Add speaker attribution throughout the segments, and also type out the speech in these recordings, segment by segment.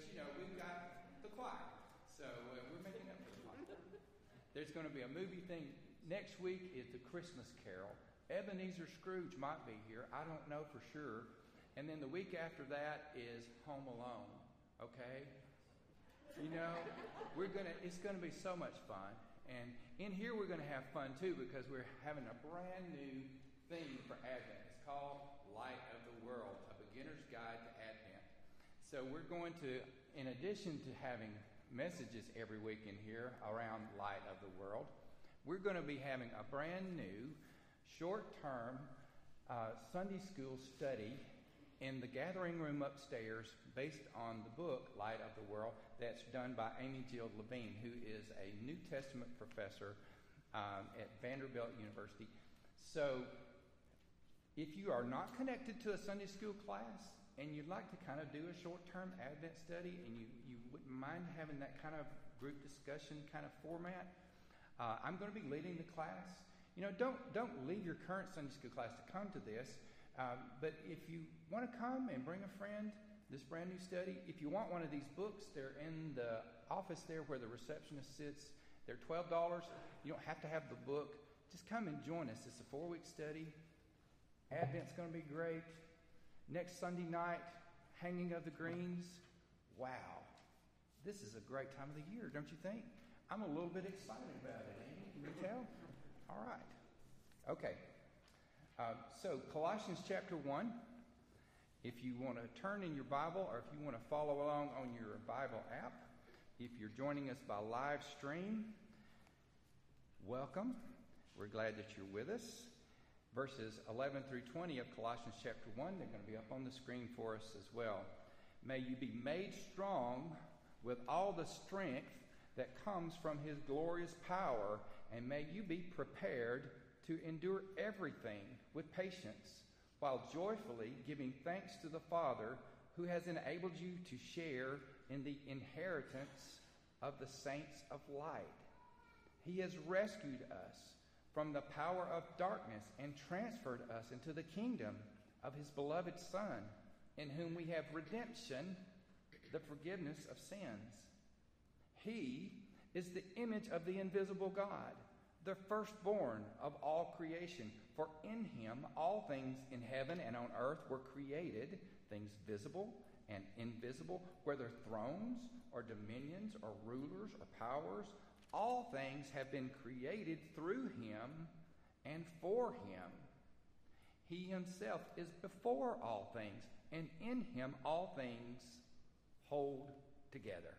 Speaker 1: But you know, we've got the choir, so uh, we're making up for the choir. There's going to be a movie thing next week. Is the Christmas Carol. Ebenezer Scrooge might be here. I don't know for sure. And then the week after that is Home Alone. Okay, you know, we're gonna. It's gonna be so much fun. And in here, we're going to have fun too because we're having a brand new theme for Advent. It's called Light of the World, a beginner's guide to. So we're going to, in addition to having messages every week in here around Light of the World, we're going to be having a brand new short term uh, Sunday school study in the gathering room upstairs based on the book Light of the World that's done by Amy Jill Levine, who is a New Testament professor um, at Vanderbilt University. So, if you are not connected to a Sunday school class and you'd like to kind of do a short term Advent study and you, you wouldn't mind having that kind of group discussion kind of format, uh, I'm going to be leading the class. You know, don't, don't leave your current Sunday school class to come to this um, but if you want to come and bring a friend, this brand new study, if you want one of these books, they're in the office there where the receptionist sits. They're $12. You don't have to have the book. Just come and join us. It's a four week study. Advent's going to be great. Next Sunday night, hanging of the greens. Wow. This is a great time of the year, don't you think? I'm a little bit excited about it. Can you tell? All right. Okay. Uh, so, Colossians chapter 1. If you want to turn in your Bible or if you want to follow along on your Bible app, if you're joining us by live stream, welcome. We're glad that you're with us. Verses 11 through 20 of Colossians chapter 1, they're going to be up on the screen for us as well. May you be made strong with all the strength that comes from his glorious power, and may you be prepared to endure everything with patience, while joyfully giving thanks to the Father who has enabled you to share in the inheritance of the saints of light. He has rescued us from the power of darkness and transferred us into the kingdom of his beloved Son, in whom we have redemption, the forgiveness of sins. He is the image of the invisible God the firstborn of all creation. For in him all things in heaven and on earth were created, things visible and invisible, whether thrones or dominions or rulers or powers. All things have been created through him and for him. He himself is before all things, and in him all things hold together.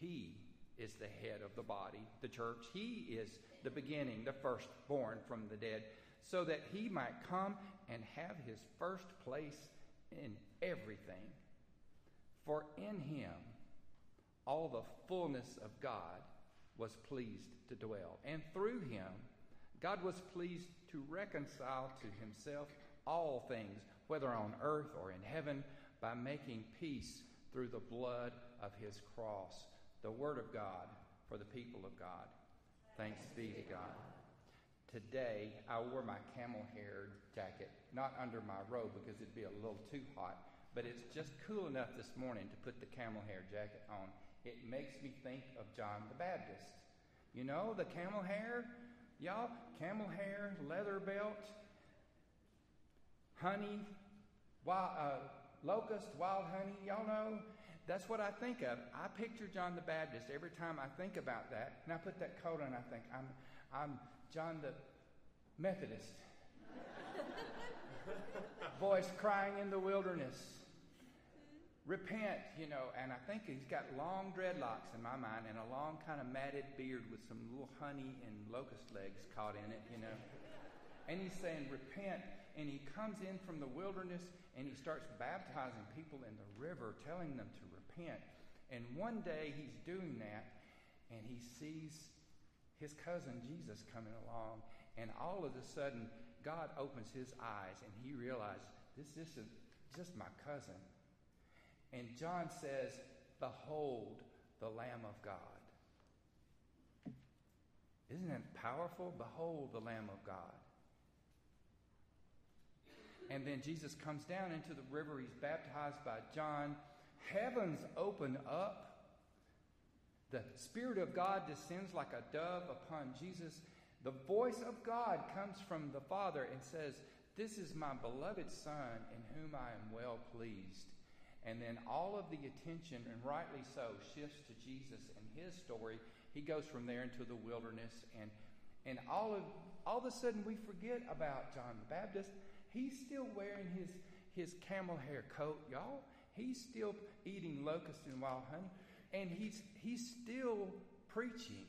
Speaker 1: He is the head of the body, the church. He is the beginning, the firstborn from the dead, so that he might come and have his first place in everything. For in him all the fullness of God was pleased to dwell. And through him, God was pleased to reconcile to himself all things, whether on earth or in heaven, by making peace through the blood of his cross the Word of God for the people of God. Thanks be to God. Today, I wore my camel hair jacket, not under my robe because it'd be a little too hot, but it's just cool enough this morning to put the camel hair jacket on. It makes me think of John the Baptist. You know, the camel hair, y'all, camel hair, leather belt, honey, wild, uh, locust, wild honey, y'all know. That's what I think of. I picture John the Baptist every time I think about that. And I put that coat on, I think, I'm, I'm John the Methodist. Voice crying in the wilderness. Repent, you know, and I think he's got long dreadlocks in my mind and a long kind of matted beard with some little honey and locust legs caught in it, you know. And he's saying, Repent. And he comes in from the wilderness and he starts baptizing people in the river, telling them to repent. And one day he's doing that and he sees his cousin Jesus coming along. And all of a sudden, God opens his eyes and he realizes this isn't just my cousin. And John says, Behold the Lamb of God. Isn't it powerful? Behold the Lamb of God. And then Jesus comes down into the river. He's baptized by John. heavens open up. The Spirit of God descends like a dove upon Jesus. The voice of God comes from the Father and says, This is my beloved Son in whom I am well pleased. And then all of the attention, and rightly so, shifts to Jesus and his story. He goes from there into the wilderness, and, and all, of, all of a sudden we forget about John the Baptist. He's still wearing his, his camel hair coat, y'all. He's still eating locusts and wild honey, and he's, he's still preaching.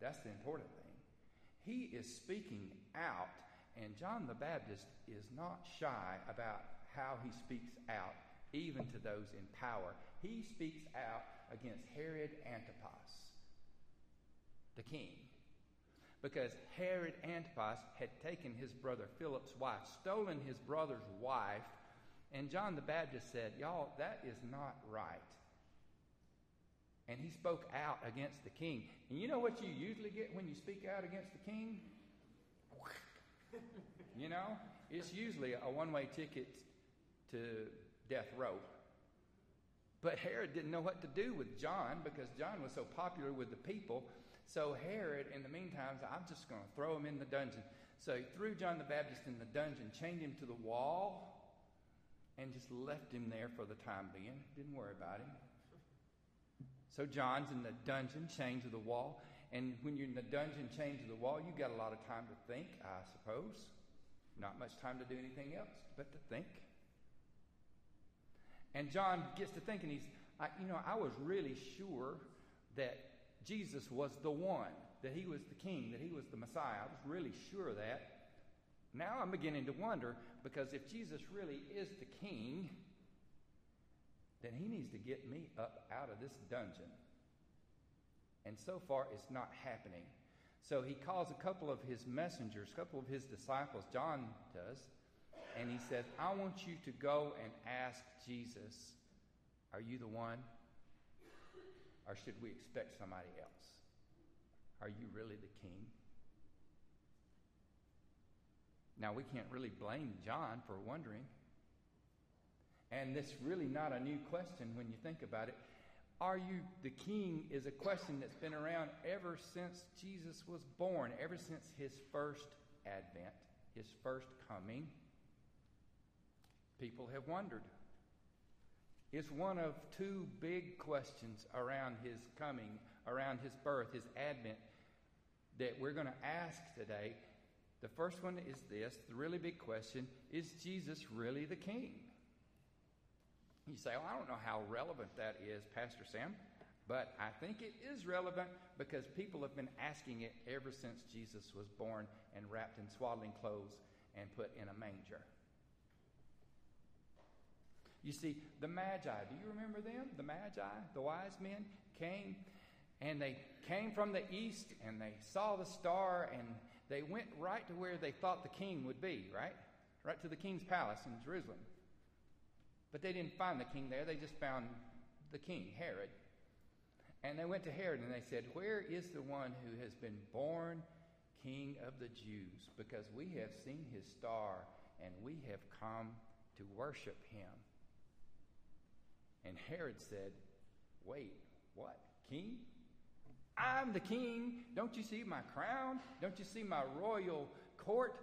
Speaker 1: That's the important thing. He is speaking out, and John the Baptist is not shy about how he speaks out even to those in power. He speaks out against Herod Antipas, the king. Because Herod Antipas had taken his brother Philip's wife, stolen his brother's wife, and John the Baptist said, Y'all, that is not right. And he spoke out against the king. And you know what you usually get when you speak out against the king? you know? It's usually a one way ticket to death row. But Herod didn't know what to do with John because John was so popular with the people. So Herod, in the meantime, said, I'm just going to throw him in the dungeon. So he threw John the Baptist in the dungeon, chained him to the wall, and just left him there for the time being. Didn't worry about him. So John's in the dungeon, chained to the wall. And when you're in the dungeon, chained to the wall, you got a lot of time to think, I suppose. Not much time to do anything else but to think. And John gets to thinking, he's, I, you know, I was really sure that Jesus was the one, that he was the king, that he was the Messiah. I was really sure of that. Now I'm beginning to wonder because if Jesus really is the king, then he needs to get me up out of this dungeon. And so far, it's not happening. So he calls a couple of his messengers, a couple of his disciples, John does, and he says, I want you to go and ask Jesus, Are you the one? Or should we expect somebody else? Are you really the king? Now, we can't really blame John for wondering. And this really not a new question when you think about it. Are you the king is a question that's been around ever since Jesus was born, ever since his first advent, his first coming people have wondered. It's one of two big questions around his coming, around his birth, his advent, that we're going to ask today. The first one is this the really big question is Jesus really the king? You say, well, I don't know how relevant that is, Pastor Sam, but I think it is relevant because people have been asking it ever since Jesus was born and wrapped in swaddling clothes and put in a manger. You see, the Magi, do you remember them? The Magi, the wise men, came and they came from the east and they saw the star and they went right to where they thought the king would be, right? Right to the king's palace in Jerusalem. But they didn't find the king there, they just found the king, Herod. And they went to Herod and they said, Where is the one who has been born king of the Jews? Because we have seen his star and we have come to worship him. And Herod said, Wait, what? King? I'm the king. Don't you see my crown? Don't you see my royal court?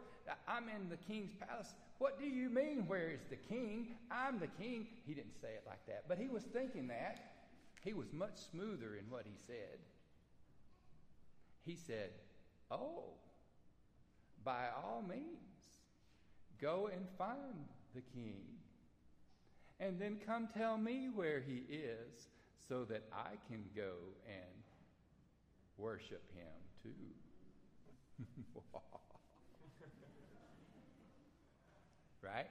Speaker 1: I'm in the king's palace. What do you mean, where is the king? I'm the king. He didn't say it like that, but he was thinking that. He was much smoother in what he said. He said, Oh, by all means, go and find the king and then come tell me where he is so that I can go and worship him too. right?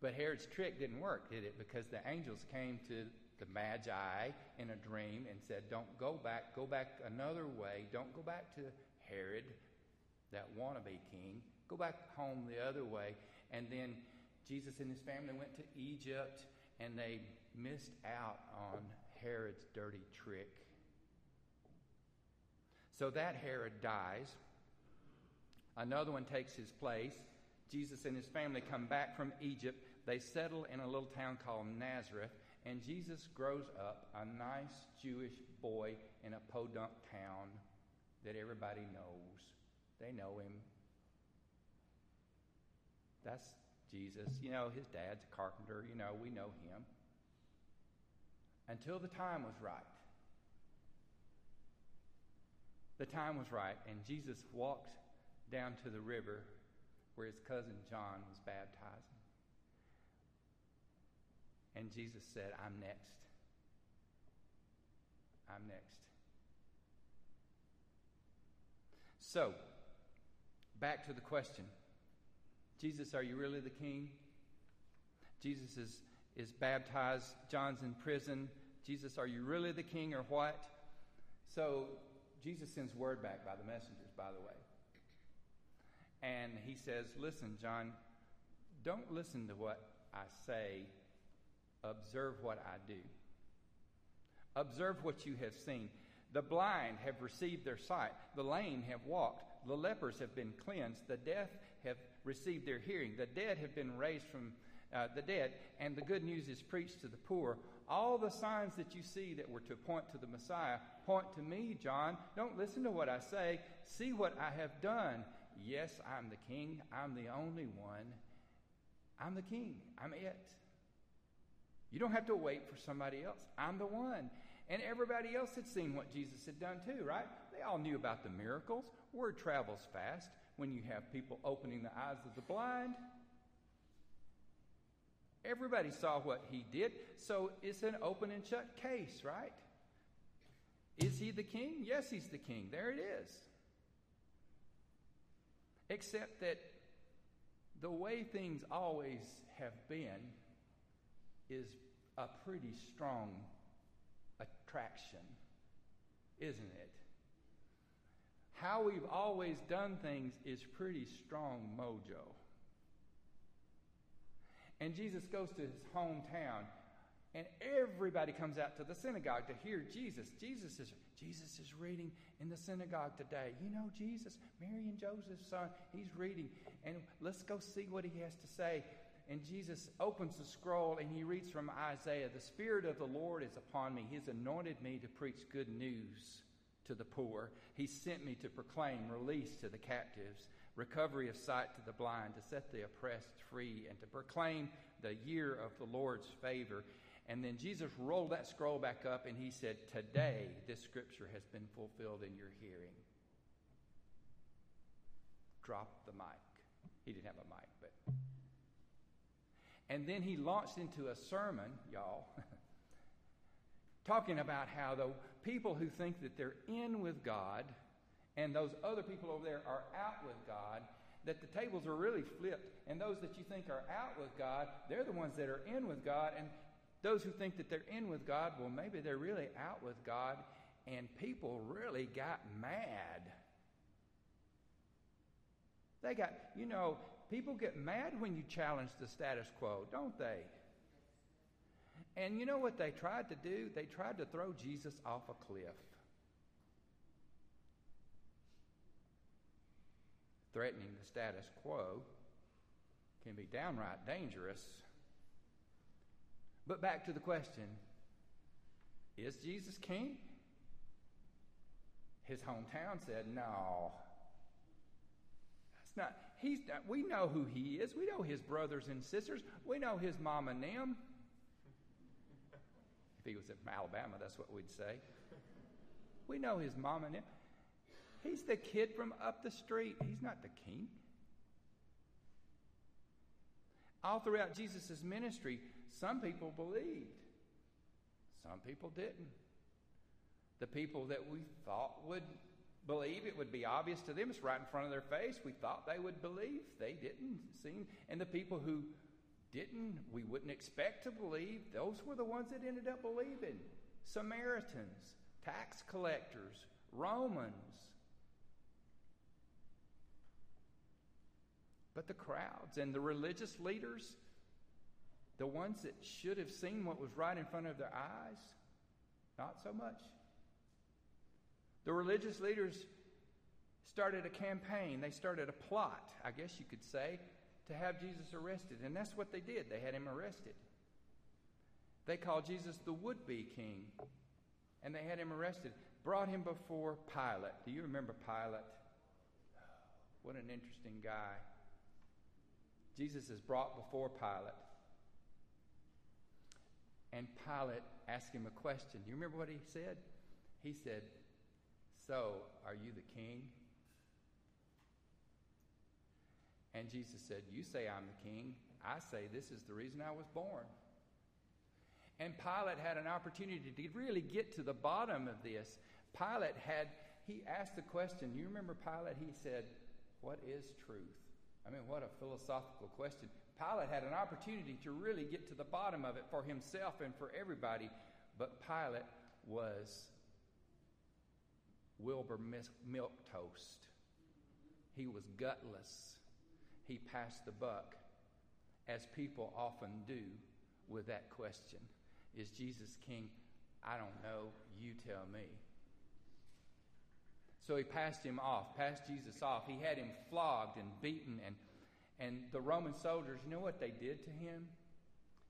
Speaker 1: But Herod's trick didn't work, did it? Because the angels came to the Magi in a dream and said, Don't go back, go back another way. Don't go back to Herod, that wannabe king. Go back home the other way. And then Jesus and his family went to Egypt and they missed out on Herod's dirty trick. So that Herod dies. Another one takes his place. Jesus and his family come back from Egypt. they settle in a little town called Nazareth, and Jesus grows up a nice Jewish boy in a podunk town that everybody knows. They know him. That's Jesus. You know, his dad's a carpenter. You know, we know him. Until the time was right. The time was right, and Jesus walked down to the river where his cousin John was baptizing. And Jesus said, I'm next. I'm next. So, back to the question Jesus, are you really the king? Jesus is, is baptized. John's in prison. Jesus, are you really the king or what? So, Jesus sends word back by the messengers, by the way. And he says, Listen, John, don't listen to what I say, observe what I do. Observe what you have seen. The blind have received their sight, the lame have walked, the lepers have been cleansed, the deaf have received their hearing, the dead have been raised from uh, the dead, and the good news is preached to the poor. All the signs that you see that were to point to the Messiah point to me, John. Don't listen to what I say. See what I have done. Yes, I'm the king. I'm the only one. I'm the king. I'm it. You don't have to wait for somebody else. I'm the one. And everybody else had seen what Jesus had done too, right? They all knew about the miracles. Word travels fast when you have people opening the eyes of the blind. Everybody saw what he did, so it's an open and shut case, right? Is he the king? Yes, he's the king. There it is. Except that the way things always have been is a pretty strong attraction, isn't it? How we've always done things is pretty strong mojo. And Jesus goes to his hometown, and everybody comes out to the synagogue to hear Jesus. Jesus is Jesus is reading in the synagogue today. You know Jesus, Mary and Joseph's son, he's reading. And let's go see what he has to say. And Jesus opens the scroll and he reads from Isaiah The Spirit of the Lord is upon me. He's anointed me to preach good news to the poor. He sent me to proclaim release to the captives, recovery of sight to the blind, to set the oppressed free, and to proclaim the year of the Lord's favor. And then Jesus rolled that scroll back up and he said, Today this scripture has been fulfilled in your hearing. Drop the mic. He didn't have a mic, but. And then he launched into a sermon, y'all, talking about how the people who think that they're in with God and those other people over there are out with God, that the tables are really flipped. And those that you think are out with God, they're the ones that are in with God. And those who think that they're in with God, well, maybe they're really out with God. And people really got mad. They got, you know, people get mad when you challenge the status quo, don't they? And you know what they tried to do? They tried to throw Jesus off a cliff. Threatening the status quo can be downright dangerous. But back to the question Is Jesus king? His hometown said, No. That's not. He's not, we know who he is. We know his brothers and sisters. We know his mom and them he was in Alabama, that's what we'd say. We know his mom and him. He's the kid from up the street. He's not the king. All throughout Jesus' ministry, some people believed, some people didn't. The people that we thought would believe, it would be obvious to them, it's right in front of their face. We thought they would believe, they didn't seem. And the people who didn't, we wouldn't expect to believe, those were the ones that ended up believing. Samaritans, tax collectors, Romans. But the crowds and the religious leaders, the ones that should have seen what was right in front of their eyes, not so much. The religious leaders started a campaign, they started a plot, I guess you could say, to have Jesus arrested. And that's what they did. They had him arrested. They called Jesus the would be king. And they had him arrested. Brought him before Pilate. Do you remember Pilate? What an interesting guy. Jesus is brought before Pilate. And Pilate asked him a question. Do you remember what he said? He said, So, are you the king? And Jesus said, You say I'm the king. I say this is the reason I was born. And Pilate had an opportunity to really get to the bottom of this. Pilate had, he asked the question. You remember Pilate? He said, What is truth? I mean, what a philosophical question. Pilate had an opportunity to really get to the bottom of it for himself and for everybody, but Pilate was Wilbur Milk Toast. He was gutless. He passed the buck, as people often do with that question Is Jesus king? I don't know. You tell me. So he passed him off, passed Jesus off. He had him flogged and beaten. And, and the Roman soldiers, you know what they did to him?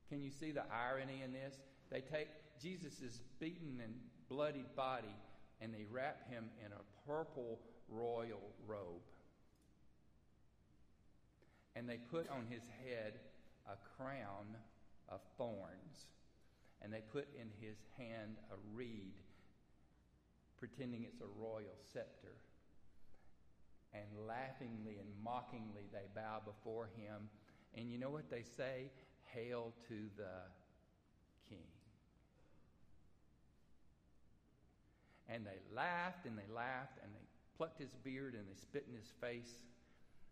Speaker 1: Can you see the irony in this? They take Jesus' beaten and bloodied body and they wrap him in a purple royal robe. And they put on his head a crown of thorns. And they put in his hand a reed pretending it's a royal scepter. And laughingly and mockingly they bow before him. And you know what they say? Hail to the King. And they laughed and they laughed and they plucked his beard and they spit in his face.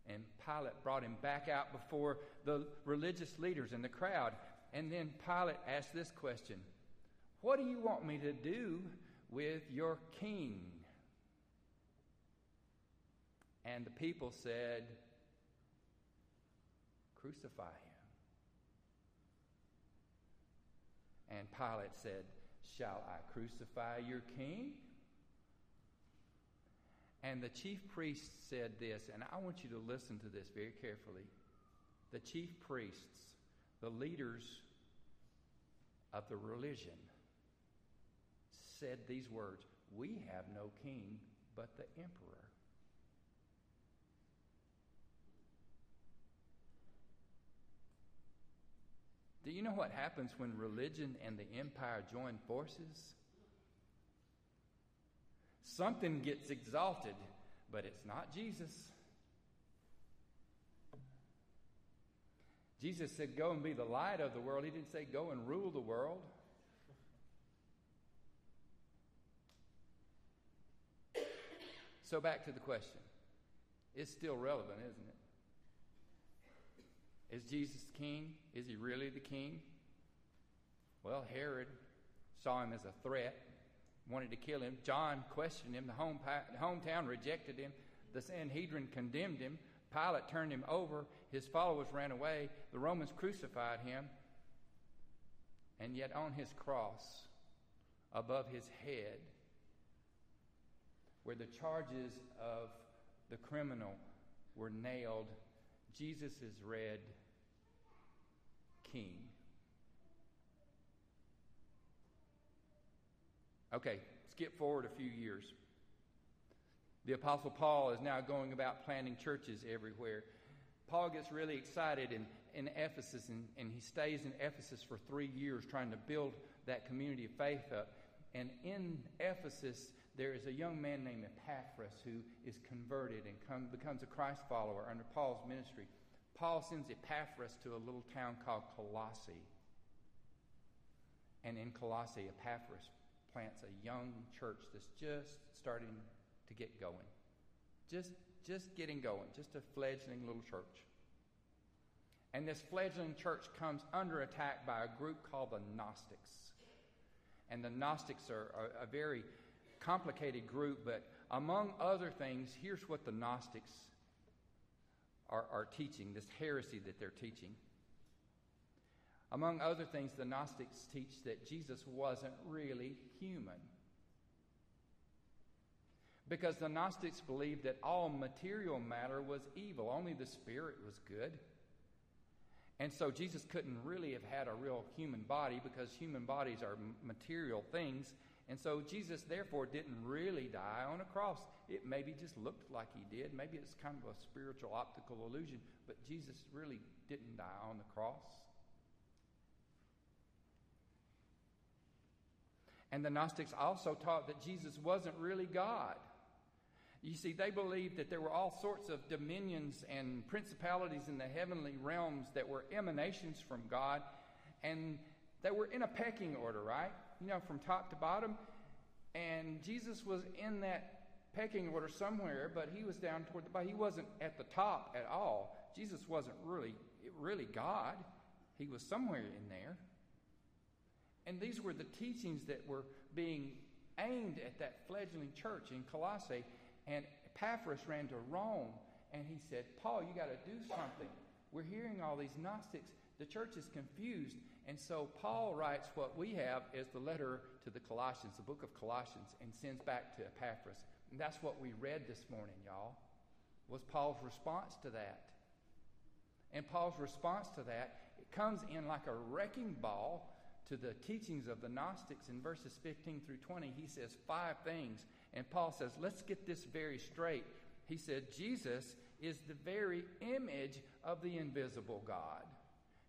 Speaker 1: And Pilate brought him back out before the religious leaders and the crowd. And then Pilate asked this question What do you want me to do with your king. And the people said, Crucify him. And Pilate said, Shall I crucify your king? And the chief priests said this, and I want you to listen to this very carefully. The chief priests, the leaders of the religion, said these words We have no king but the emperor. Do you know what happens when religion and the empire join forces? Something gets exalted, but it's not Jesus. Jesus said, Go and be the light of the world. He didn't say, Go and rule the world. So, back to the question. It's still relevant, isn't it? Is Jesus king? Is he really the king? Well, Herod saw him as a threat, wanted to kill him. John questioned him. The, home, hometown rejected him. The Sanhedrin condemned him. Pilate turned him over. His followers ran away. The Romans crucified him. And yet, on his cross, above his head, where the charges of the criminal were nailed, Jesus is read king. Okay, skip forward a few years. The Apostle Paul is now going about planting churches everywhere. Paul gets really excited in, in Ephesus, and, and he stays in Ephesus for three years trying to build that community of faith up. And in Ephesus, there is a young man named Epaphras who is converted and come, becomes a Christ follower under Paul's ministry. Paul sends Epaphras to a little town called Colossae. And in Colossae, Epaphras plants a young church that's just starting to get going. Just, just getting going, just a fledgling little church. And this fledgling church comes under attack by a group called the Gnostics. And the Gnostics are, are a very complicated group, but among other things, here's what the Gnostics are, are teaching this heresy that they're teaching. Among other things, the Gnostics teach that Jesus wasn't really human. Because the Gnostics believed that all material matter was evil, only the spirit was good. And so Jesus couldn't really have had a real human body because human bodies are material things. And so Jesus, therefore, didn't really die on a cross. It maybe just looked like he did. Maybe it's kind of a spiritual optical illusion, but Jesus really didn't die on the cross. And the Gnostics also taught that Jesus wasn't really God. You see, they believed that there were all sorts of dominions and principalities in the heavenly realms that were emanations from God, and they were in a pecking order, right? You know, from top to bottom. And Jesus was in that pecking order somewhere, but he was down toward the bottom. He wasn't at the top at all. Jesus wasn't really, really God. He was somewhere in there. And these were the teachings that were being aimed at that fledgling church in Colossae. And Epaphras ran to Rome and he said, Paul, you got to do something. We're hearing all these Gnostics. The church is confused. And so Paul writes what we have as the letter to the Colossians, the book of Colossians, and sends back to Epaphras. And that's what we read this morning, y'all, was Paul's response to that. And Paul's response to that, it comes in like a wrecking ball to the teachings of the Gnostics in verses 15 through 20. He says five things and Paul says, let's get this very straight. He said, Jesus is the very image of the invisible God.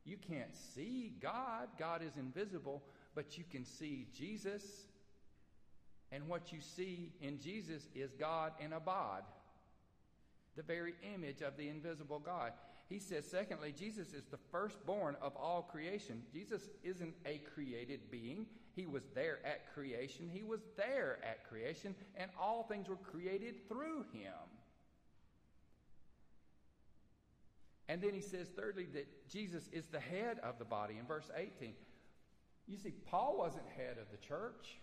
Speaker 1: You can't see God, God is invisible, but you can see Jesus. And what you see in Jesus is God in Abad, the very image of the invisible God. He says, secondly, Jesus is the firstborn of all creation. Jesus isn't a created being, he was there at creation. He was there at creation, and all things were created through him. And then he says, thirdly, that Jesus is the head of the body in verse 18. You see, Paul wasn't head of the church,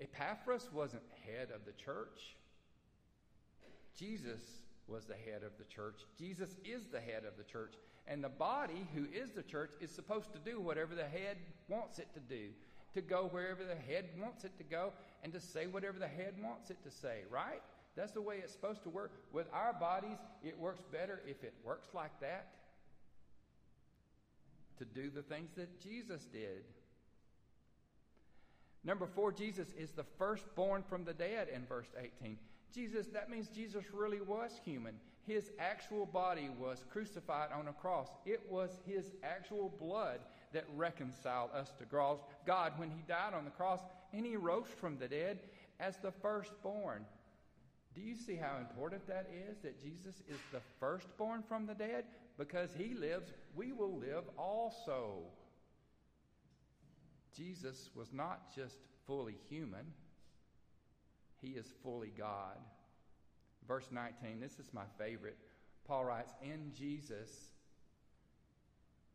Speaker 1: Epaphras wasn't head of the church. Jesus was the head of the church. Jesus is the head of the church. And the body, who is the church, is supposed to do whatever the head wants it to do, to go wherever the head wants it to go, and to say whatever the head wants it to say, right? That's the way it's supposed to work. With our bodies, it works better if it works like that. To do the things that Jesus did. Number four, Jesus is the firstborn from the dead in verse 18. Jesus, that means Jesus really was human. His actual body was crucified on a cross. It was his actual blood that reconciled us to God when he died on the cross and he rose from the dead as the firstborn. Do you see how important that is? That Jesus is the firstborn from the dead? Because he lives, we will live also. Jesus was not just fully human, he is fully God. Verse 19, this is my favorite. Paul writes, In Jesus,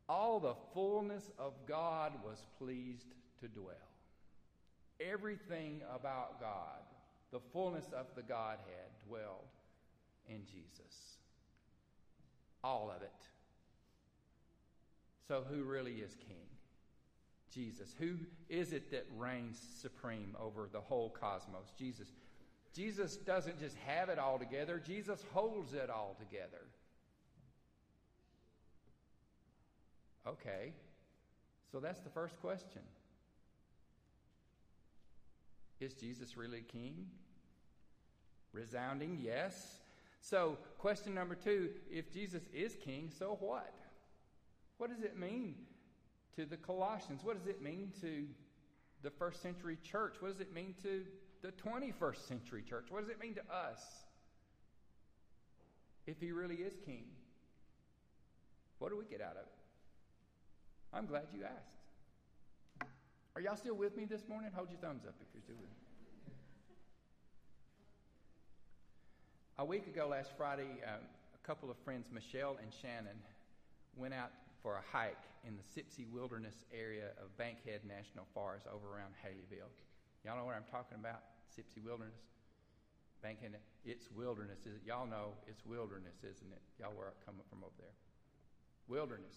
Speaker 1: all the fullness of God was pleased to dwell. Everything about God, the fullness of the Godhead, dwelled in Jesus. All of it. So, who really is king? Jesus. Who is it that reigns supreme over the whole cosmos? Jesus. Jesus doesn't just have it all together, Jesus holds it all together. Okay, so that's the first question. Is Jesus really king? Resounding yes. So, question number two if Jesus is king, so what? What does it mean to the Colossians? What does it mean to the first century church? What does it mean to the 21st century church? What does it mean to us if he really is king? What do we get out of it? I'm glad you asked. Are y'all still with me this morning? Hold your thumbs up if you're still with me. A week ago, last Friday, uh, a couple of friends, Michelle and Shannon, went out for a hike in the Sipsey Wilderness area of Bankhead National Forest over around Haleyville. Y'all know what I'm talking about? Sipsey Wilderness. Bankhead, it's wilderness. Is it? Y'all know it's wilderness, isn't it? Y'all were coming from over there. Wilderness.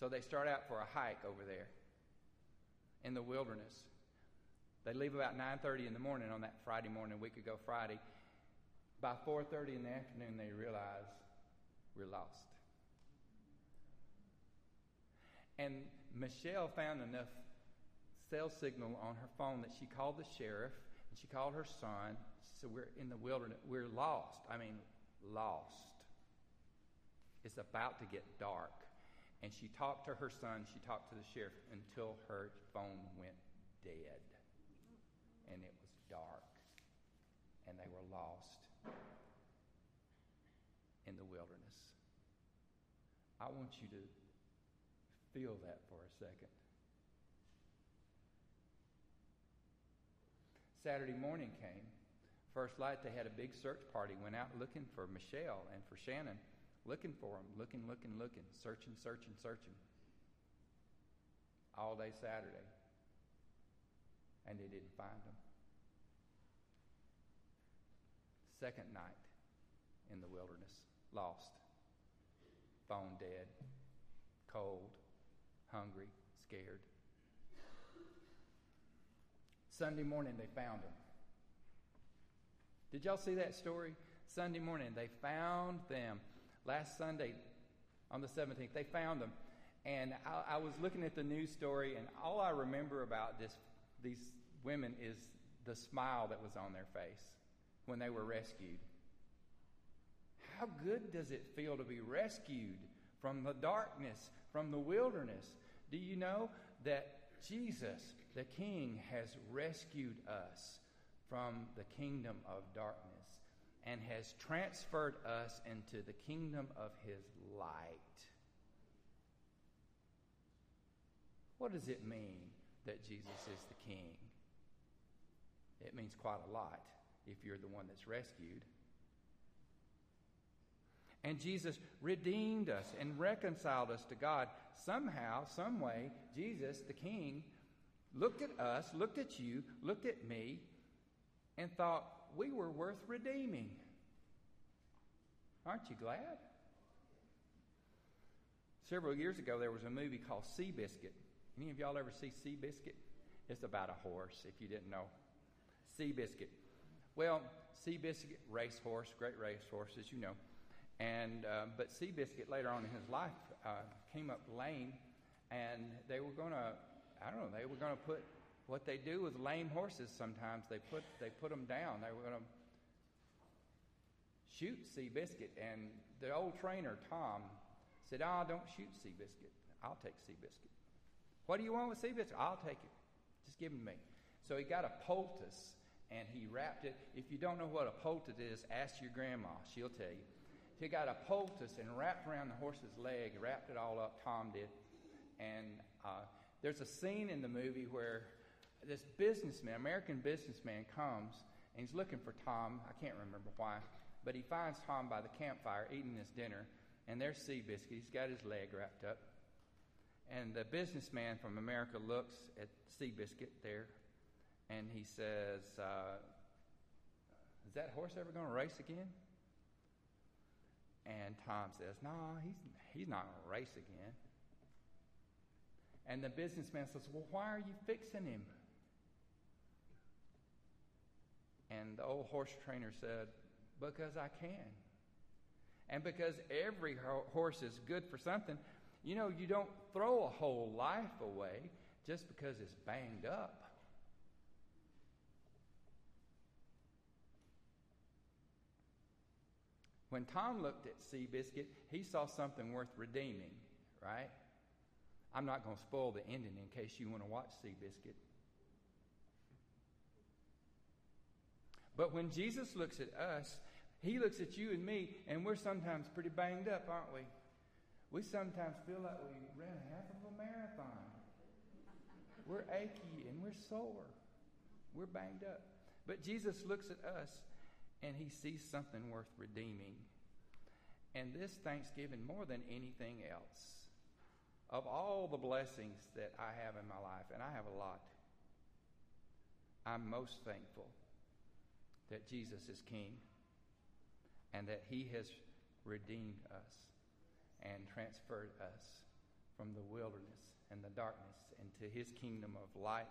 Speaker 1: So they start out for a hike over there in the wilderness. They leave about 9:30 in the morning on that Friday morning, a week ago Friday. By 4:30 in the afternoon, they realize we're lost. And Michelle found enough cell signal on her phone that she called the sheriff and she called her son. She said, we're in the wilderness. We're lost. I mean, lost. It's about to get dark. And she talked to her son, she talked to the sheriff until her phone went dead. And it was dark. And they were lost in the wilderness. I want you to feel that for a second. Saturday morning came. First light, they had a big search party, went out looking for Michelle and for Shannon, looking for them, looking, looking, looking, searching, searching, searching. All day Saturday. And they didn't find them. Second night in the wilderness, lost, bone dead, cold, hungry, scared. Sunday morning, they found him. Did y'all see that story? Sunday morning, they found them. Last Sunday, on the 17th, they found them. And I, I, was looking at the news story, and all I remember about this, these women is the smile that was on their face when they were rescued. How good does it feel to be rescued from the darkness, from the wilderness? Do you know that Jesus the King has rescued us from the kingdom of darkness and has transferred us into the kingdom of His light. What does it mean that Jesus is the King? It means quite a lot if you're the one that's rescued. And Jesus redeemed us and reconciled us to God. Somehow, some way, Jesus, the King, looked at us, looked at you, looked at me, and thought we were worth redeeming. Aren't you glad? Several years ago, there was a movie called Seabiscuit. Any of y'all ever see Seabiscuit? It's about a horse, if you didn't know. Seabiscuit. Well, Seabiscuit, racehorse, great racehorse, as you know. And uh, but Seabiscuit later on in his life uh, came up lame, and they were to I don't know, they were to put what they do with lame horses sometimes, they put, they put them down. They were to shoot Seabiscuit. And the old trainer, Tom, said, Ah, oh, don't shoot Seabiscuit. I'll take Seabiscuit. What do you want with Seabiscuit? I'll take it. Just give him to me. So he got a poultice and he wrapped it. If you don't know what a poultice is, ask your grandma. She'll tell you. He got a poultice and wrapped around the horse's leg, wrapped it all up, Tom did. And uh, there's a scene in the movie where this businessman, American businessman, comes and he's looking for Tom. I can't remember why, but he finds Tom by the campfire eating his dinner, and there's Seabiscuit. He's got his leg wrapped up. And the businessman from America looks at Seabiscuit there, and he says, uh, Is that horse ever going to race again? And Tom says, No, he's, he's not going to race again. And the businessman says, Well, why are you fixing him? And the old horse trainer said, Because I can. And because every horse is good for something, you know, you don't throw a whole life away just because it's banged up. When Tom looked at Seabiscuit, he saw something worth redeeming, right? I'm not going to spoil the ending in case you want to watch Seabiscuit. But when Jesus looks at us, he looks at you and me, and we're sometimes pretty banged up, aren't we? We sometimes feel like we ran half of a marathon. We're achy and we're sore. We're banged up. But Jesus looks at us and he sees something worth redeeming. And this Thanksgiving, more than anything else, of all the blessings that I have in my life, and I have a lot, I'm most thankful that Jesus is King and that He has redeemed us and transferred us from the wilderness and the darkness into His kingdom of light.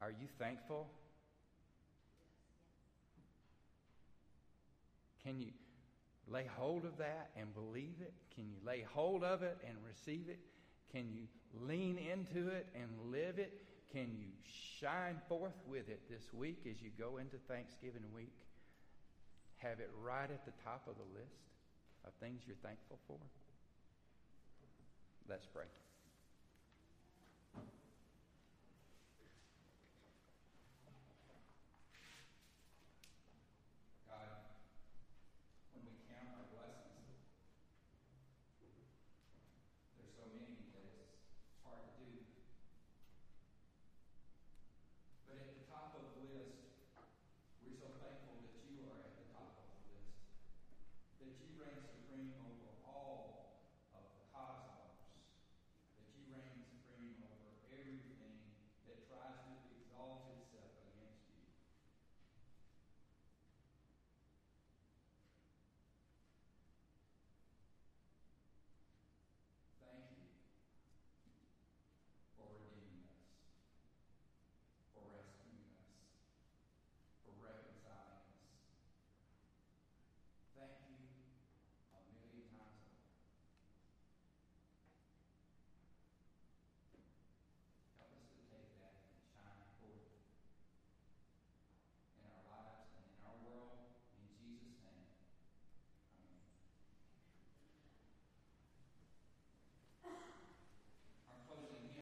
Speaker 1: Are you thankful? Can you lay hold of that and believe it? Can you lay hold of it and receive it? Can you lean into it and live it? Can you shine forth with it this week as you go into Thanksgiving week? Have it right at the top of the list of things you're thankful for? Let's pray. he